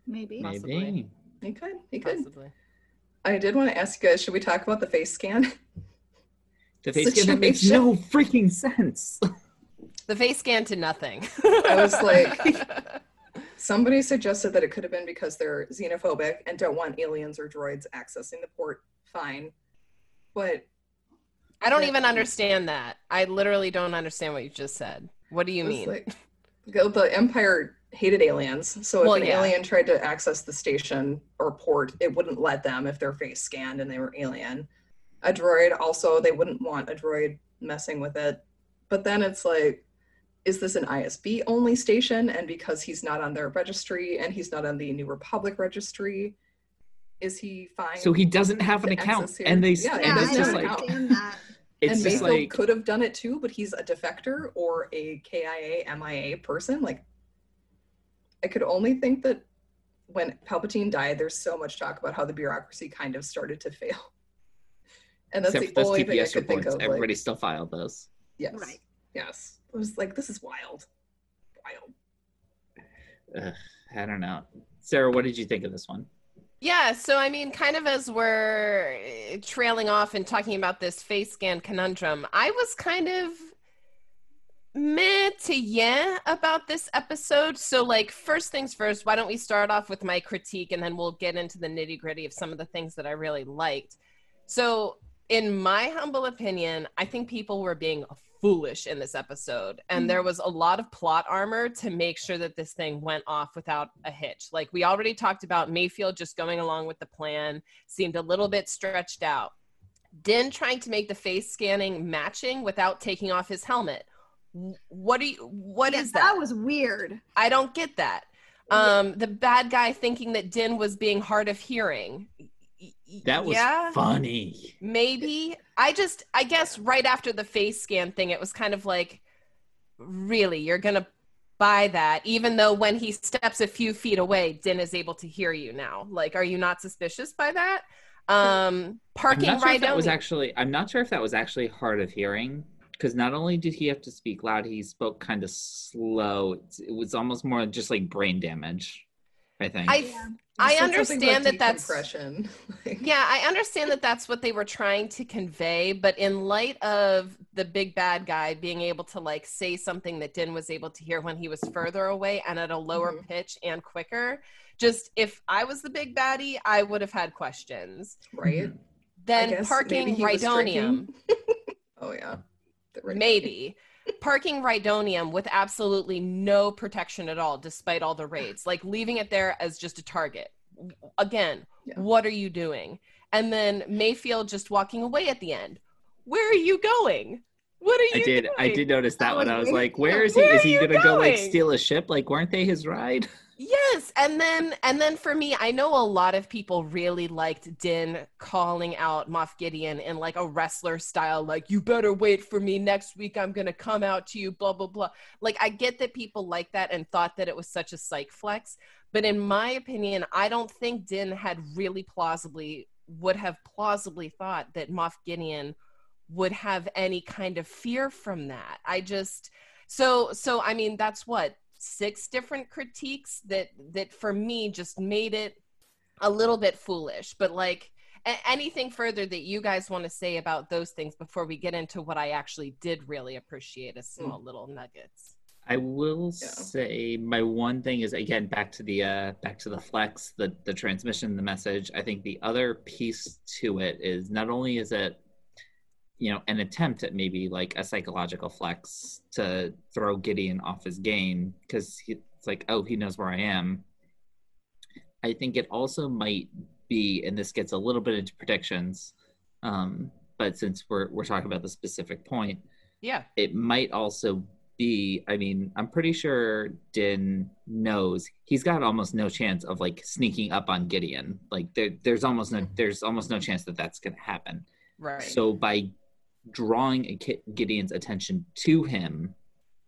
Maybe. Possibly. Maybe. He could. He could. Possibly. I did want to ask you guys, should we talk about the face scan? The face scan that makes no freaking sense. The face scan to nothing. I was like- Somebody suggested that it could have been because they're xenophobic and don't want aliens or droids accessing the port. Fine. But I don't even understand that. I literally don't understand what you just said. What do you mean? like- the the Empire hated aliens, so if Well, an yeah. alien tried to access the station or port, it wouldn't let them if their face scanned and they were alien. A droid also, they wouldn't want a droid messing with it. But then it's like, is this an ISB only station? And because he's not on their registry and he's not on the New Republic registry, is he fine? so he doesn't have an account, here. and they Yeah, and Yeah, it's I just like that. it's and just Mayfeld like could have done it too, but he's a defector or a KIA MIA person. Like, I could only think that when Palpatine died, there's so much talk about how the bureaucracy kind of started to fail, and that's except the those only thing I TPS could think of. Everybody Like, still filed those. yes, Right. yes, it was like this is wild, wild. Ugh, I don't know. Sarah, what did you think of this one? Yeah, so I mean, kind of as we're eh, trailing off and talking about this face scan conundrum, I was kind of meh to yeah about this episode. So, like, first things first, why don't we start off with my critique and then we'll get into the nitty gritty of some of the things that I really liked. So, in my humble opinion, I think people were being foolish in this episode. And there was a lot of plot armor to make sure that this thing went off without a hitch. Like we already talked about, Mayfeld just going along with the plan seemed a little bit stretched out. Din trying to make the face scanning matching without taking off his helmet. What do you, What is Yeah, that? That was weird. I don't get that. Um, the bad guy thinking that Din was being hard of hearing. Y- y- That was yeah? funny. Maybe. I just, I guess right after the face scan thing, it was kind of like, really, you're going to buy that, even though when he steps a few feet away, Din is able to hear you now. Like, are you not suspicious by that? Um, I'm parking sure right if that was actually. I'm not sure if that was actually hard of hearing because not only did he have to speak loud, he spoke kind of slow. It was almost more just like brain damage. I think. I, Yeah. I understand about that that's. Like, yeah, I understand that that's what they were trying to convey, but in light of the big bad guy being able to like say something that Din was able to hear when he was further away and at a lower Mhm. pitch and quicker, just if I was the big baddie, I would have had questions. right? Then parking Rhydonium, Oh yeah. Maybe. Parking Rhydonium with absolutely no protection at all, despite all the raids, like leaving it there as just a target. Again, Yeah. what are you doing? And then Mayfeld just walking away at the end. Where are you going? What are you I did. doing? I did notice that That one. I was like, "Where is he? Where is are he you gonna go like steal a ship? Like, weren't they his ride?" Yes, and then and then for me, I know a lot of people really liked Din calling out Moff Gideon in like a wrestler style, like "You better wait for me next week. I'm gonna come out to you." Blah blah blah. Like I get that people like that and thought that it was such a psych flex, but in my opinion, I don't think Din had really plausibly would have plausibly thought that Moff Gideon would have any kind of fear from that. I just so so I mean that's what six different critiques that that for me just made it a little bit foolish but like a- anything further that you guys want to say about those things before we get into what i actually did really appreciate as small little nuggets I will Yeah. say my one thing is again back to the uh back to the flex, the the transmission, the message. I think the other piece to it is not only is it you know an attempt at maybe like a psychological flex to throw Gideon off his game because it's like oh he knows where I am. I think it also might be, and this gets a little bit into predictions, um, but since we're we're talking about the specific point, yeah. it might also be i mean i'm pretty sure din knows he's got almost no chance of like sneaking up on gideon. Like there, there's almost no there's almost no chance that that's going to happen. Right. So by drawing gideon's attention to him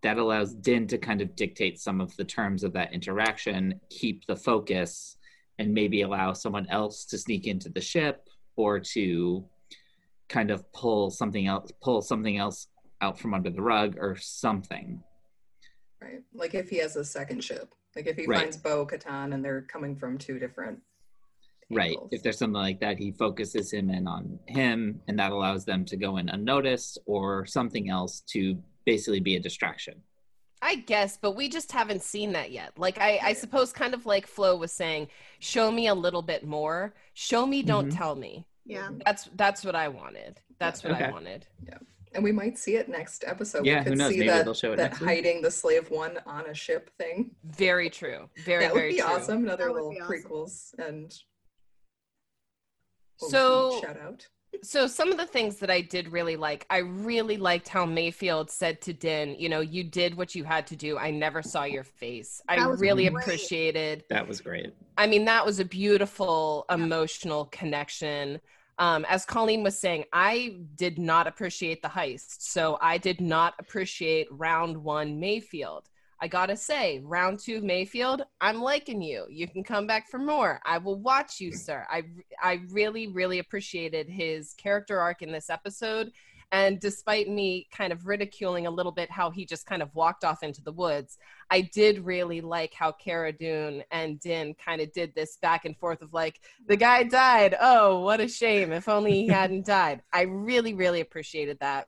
that allows din to kind of dictate some of the terms of that interaction keep the focus and maybe allow someone else to sneak into the ship or to kind of pull something else pull something else out from under the rug or something Right. Like if he has a second ship. Like if he Right. finds Bo Katan and they're coming from two different right angles. if there's something like that he focuses him in on him and that allows them to go in unnoticed or something else to basically be a distraction I guess, but we just haven't seen that yet. Like I, I suppose kind of like Flo was saying, show me a little bit more. Show me, don't Mhm. tell me. Yeah. That's that's what I wanted. That's what I Okay. wanted. And we might see it next episode. Yeah, we who could knows? see Maybe that, they'll show it that next week. hiding the slave one on a ship thing. Very true. Very that would very be true. awesome. Another little be awesome. prequels and OP So- shout out. So some of the things that I did really like, I really liked how Mayfeld said to Din, you know, you did what you had to do. I never saw your face. I That was really great. appreciated. that was great I mean, that was a beautiful Yeah. emotional connection. Um, as Colleen was saying, I did not appreciate the heist. So I did not appreciate round one Mayfeld. I gotta say, round two Mayfeld, I'm liking you. You can come back for more. I will watch you, sir. I I really, really appreciated his character arc in this episode. And despite me kind of ridiculing a little bit how he just kind of walked off into the woods, I did really like how Cara Dune and Din kind of did this back and forth of like, the guy died. Oh, what a shame. If only he hadn't died. I really, really appreciated that.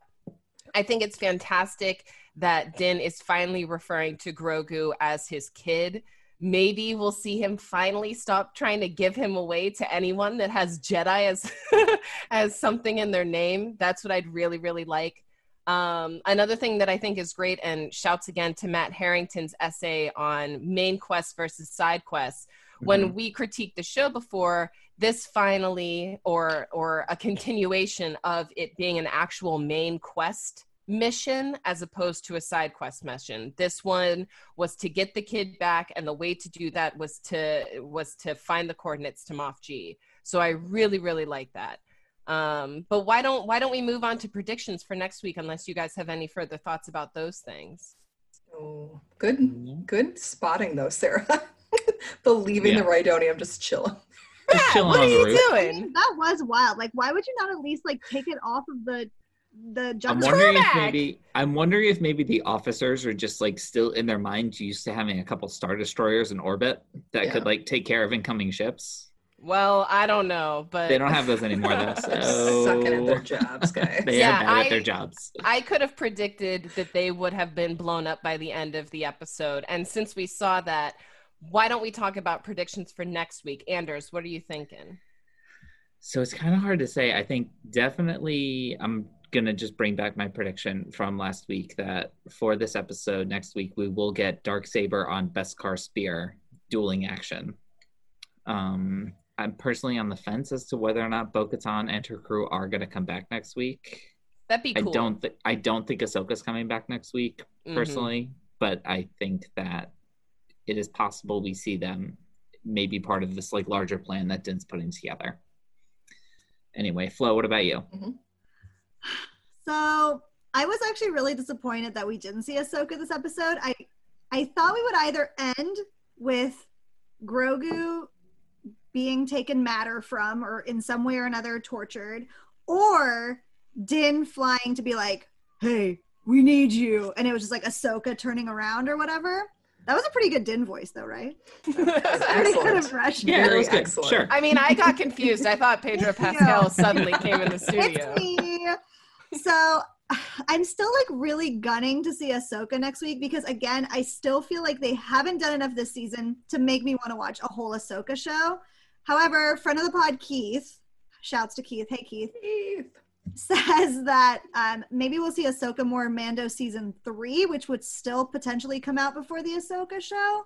I think it's fantastic that Din is finally referring to Grogu as his kid. Maybe we'll see him finally stop trying to give him away to anyone that has Jedi as as something in their name. That's what I'd really, really like. Um, another thing that I think is great, and shouts again to Matt Harrington's essay on main quests versus side quests. When Mhm. we critiqued the show before, this finally, or or a continuation of it being an actual main quest mission as opposed to a side quest mission. This one was to get the kid back, and the way to do that was to was to find the coordinates to Moff G. So I really, really like that. Um, but why don't why don't we move on to predictions for next week? Unless you guys have any further thoughts about those things. Oh, good, Mhm. good spotting though, Sarah. the leaving the Rhydonium just chilling. Just chilling what are you roof. doing? That was wild. Like, why would you not at least like take it off of the the I'm wondering if maybe I'm wondering if maybe the officers are just like still in their mind used to having a couple star destroyers in orbit that could like take care of incoming ships. Well, I don't know, but They don't have those anymore though. They're So sucking at their jobs, guys. they Yeah, are bad I- at their jobs. I could have predicted that they would have been blown up by the end of the episode. And since we saw that, why don't we talk about predictions for next week? Anders, what are you thinking? So it's kind of hard to say. I think definitely I'm gonna just bring back my prediction from last week that for this episode next week we will get Dark Saber on Beskar Spear dueling action. Um, I'm personally on the fence as to whether or not Bo-Katan and her crew are gonna come back next week. That'd be cool. I don't think I don't think Ahsoka's coming back next week Mhm. personally, but I think that it is possible we see them maybe part of this like larger plan that Din's putting together. Anyway, Flo, what about you? So I was actually really disappointed that we didn't see Ahsoka this episode. I I thought we would either end with Grogu being taken matter from or in some way or another tortured, or Din flying to be like, hey, we need you. And it was just like Ahsoka turning around or whatever. That was a pretty good Din voice though, right? That was Pretty good excellent. impression. Yeah, that Very was good. excellent. Sure. I mean, I got confused. I thought Pedro Pascal suddenly came in the studio. It's me. So I'm still like really gunning to see Ahsoka next week because again, I still feel like they haven't done enough this season to make me want to watch a whole Ahsoka show. However, friend of the pod Keith, shouts to Keith, hey Keith, Keith. says that um, maybe we'll see Ahsoka more in Mando season three, which would still potentially come out before the Ahsoka show.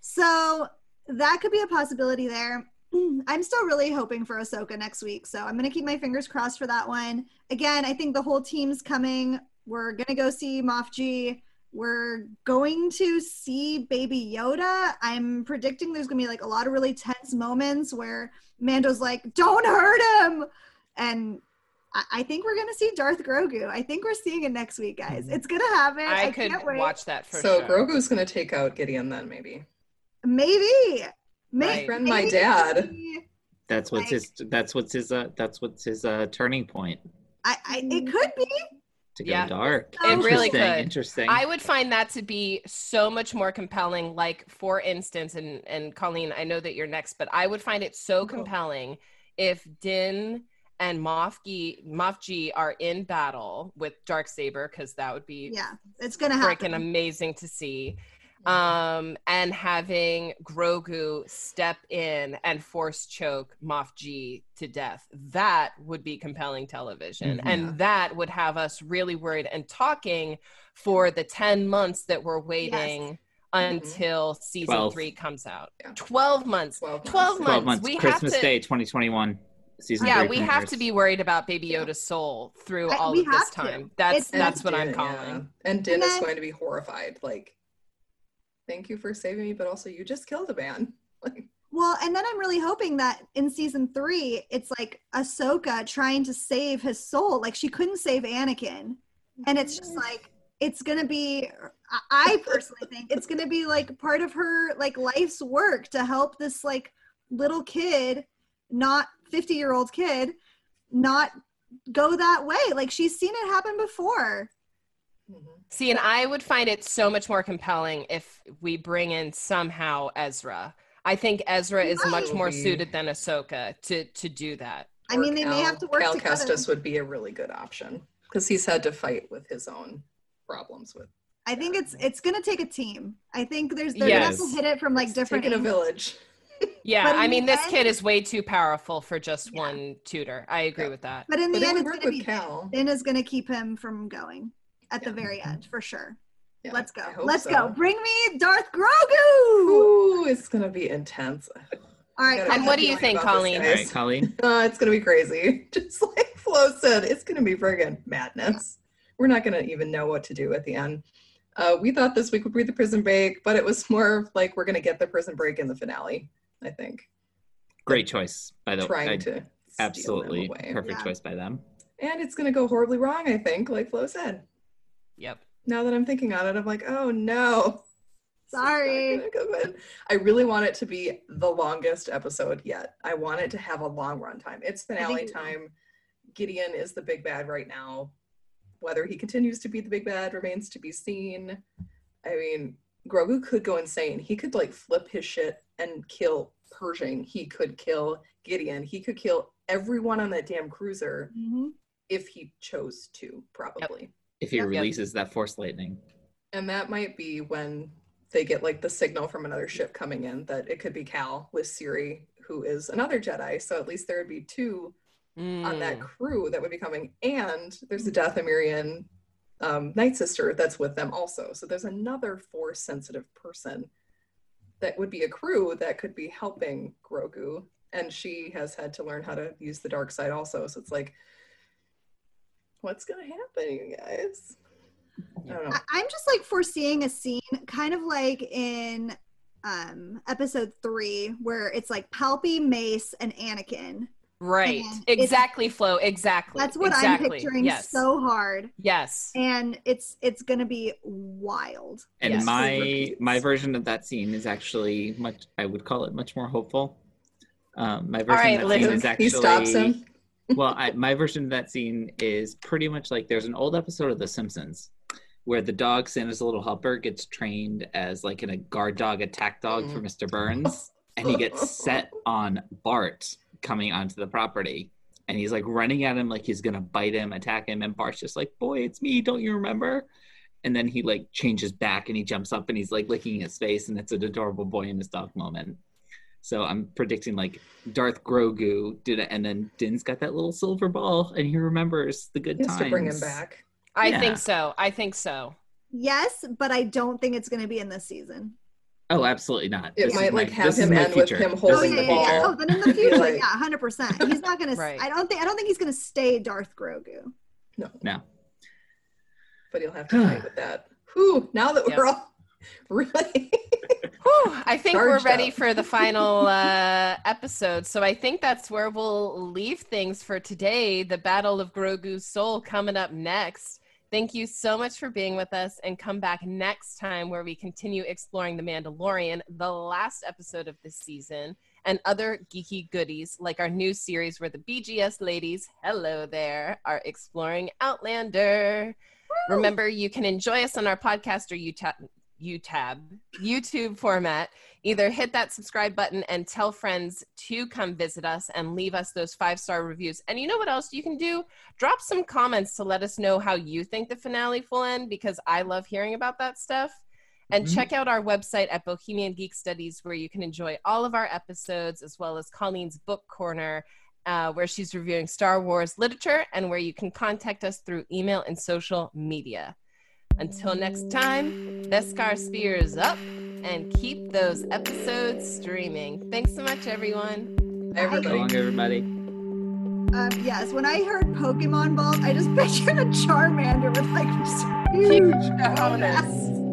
So that could be a possibility there. Mm, I'm still really hoping for Ahsoka next week, so I'm gonna keep my fingers crossed for that one. Again, I think the whole team's coming. We're gonna go see Moff G. We're going to see Baby Yoda. I'm predicting there's gonna be like a lot of really tense moments where Mando's like, "Don't hurt him," and I, I think we're gonna see Darth Grogu. I think we're seeing it next week, guys. It's gonna happen. I, I, could can't wait. watch that for so sure. Grogu's gonna take out Gideon then, maybe. Maybe. Maybe. Right. Friend my maybe- dad. That's what's Like- his. That's what's his. Uh, that's what's his uh, turning point I, I, it could be. to go Yeah. dark. It really could. Interesting. I would find that to be so much more compelling. Like, for instance, and and Colleen, I know that you're next, but I would find it so Go. compelling if Din and Moff G, Moff G are in battle with Dark Saber, because that would be Yeah, it's gonna freaking happen. amazing to see. Um, and having Grogu step in and force choke Moff G to death. That would be compelling television. Mhm. And that would have us really worried and talking for the 10 months that we're waiting until season Twelve. three comes out. Yeah. 12 months. 12 months. 12 months. Twelve months. We Christmas have to, Day, 2021. Season Yeah, three we have premieres. to be worried about Baby Yeah. Yoda's soul through all we of this have to. time. That's It's- that's what I'm Din, yeah. calling. And Din And is going to be horrified. Like, thank you for saving me, but also you just killed a man. Like, Well, and then I'm really hoping that in season three, it's like Ahsoka trying to save his soul. Like she couldn't save Anakin. And it's just like, it's gonna be I- personally think it's gonna be like part of her like life's work to help this like little kid, not 50 year old kid, not go that way. Like she's seen it happen before. Mhm. See, and I would find it so much more compelling if we bring in somehow Ezra. I think Ezra is much more suited than Ahsoka to to do that. I Or mean, they may have to work Cal together. Kestis would be a really good option because he's had to fight with his own problems with I think it's it's gonna take a team. I think there's they're gonna have to hit it from like It's different taking a village. Yeah, I the mean, this end- kid is way too powerful for just Yeah. one tutor. I agree Yeah. with that. But in the But end, it's gonna be Cal. Din is gonna keep him from going at the very end for sure. Yeah, Let's go. Let's so. go. Bring me Darth Grogu. Ooh, it's gonna be intense. All right, And what do you think, Colleen? All guys. right, Colleen. Uh, it's gonna be crazy. Just like Flo said, it's gonna be friggin' madness. We're not gonna even know what to do at the end. Uh, we thought this week would be the prison break, but it was more of like we're gonna get the prison break in the finale. I think Great choice, by the way. trying I- to steal them Absolutely away. perfect Yeah. choice by them. and it's gonna go horribly wrong. I think, like Flo said. Yep. Now that I'm thinking on it, I'm like, oh no. This is not Sorry. gonna go good. I really want it to be the longest episode yet. I want it to have a long run time. It's finale time. Gideon is the big bad right now. Whether he continues to be the big bad remains to be seen. I mean, Grogu could go insane. He could like flip his shit and kill Pershing. He could kill Gideon. He could kill everyone on that damn cruiser Mhm. if he chose to, probably. If he Yep. releases that force lightning. And that might be when they get like the signal from another ship coming in that it could be Cal with Cere, who is another Jedi. So at least there would be two on that Mm. crew that would be coming. And there's a Dathomirian um, Night Sister that's with them also. So there's another force sensitive person that would be a crew that could be helping Grogu. And she has had to learn how to use the dark side also. So it's like, what's going to happen, you guys? I don't know. I- I'm just like foreseeing a scene kind of like in um episode three where it's like Palpy, Mace, and Anakin. Right. And Exactly, Flo. Exactly. That's what exactly. I'm picturing Yes. so hard. Yes. And it's it's gonna be wild. And Yes. my my version of that scene is actually much I would call it much more hopeful. Um, my version right, of that scene is actually he stops him. Well, I, my version of that scene is pretty much like there's an old episode of The Simpsons where the dog Santa's little helper gets trained as like an, a guard dog attack dog for mm. Mr. Burns, and he gets set on Bart coming onto the property, and he's like running at him like he's gonna bite him, attack him, and Bart's just like, "Boy, it's me! Don't you remember?" And then he like changes back and he jumps up and he's like licking his face, and it's an adorable boy and his dog moment. So I'm predicting like Darth Grogu did it, and then Din's got that little silver ball, and he remembers the good He times. to bring him back. I Yeah. think so. I think so. Yes, but I don't think it's gonna be in this season. Oh, absolutely not. It This is might, my- like, have him my end with him holding is oh the my yeah, yeah, yeah. ball. Oh, then in the future, Like- yeah, hundred percent. He's not gonna. Right. I don't think. I don't think he's gonna stay Darth Grogu. No, No. but he'll have to fight with that. Whew, now that we're all really Whew, I think we're ready up. for the final uh, episode. So I think that's where we'll leave things for today. The Battle of Grogu's Soul coming up next. Thank you so much for being with us and come back next time where we continue exploring The Mandalorian, the last episode of this season, and other geeky goodies like our new series where the BGS ladies, hello there, are exploring Outlander. Remember, you can enjoy us on our podcast or UTAB, YouTube format. Either hit that subscribe button and tell friends to come visit us and leave us those five star reviews. And you know what else you can do? Drop some comments to let us know how you think the finale will end because I love hearing about that stuff. And Mhm. check out our website at Bohemian Geek Studies where you can enjoy all of our episodes as well as Colleen's book corner uh, where she's reviewing Star Wars literature and where you can contact us through email and social media. Until next time, Beskar Spears up and keep those episodes streaming. Thanks so much, everyone. So everybody. long, everybody. Um, yes, when I heard Pokemon Ball, I just pictured a Charmander with like huge cojones. cojones.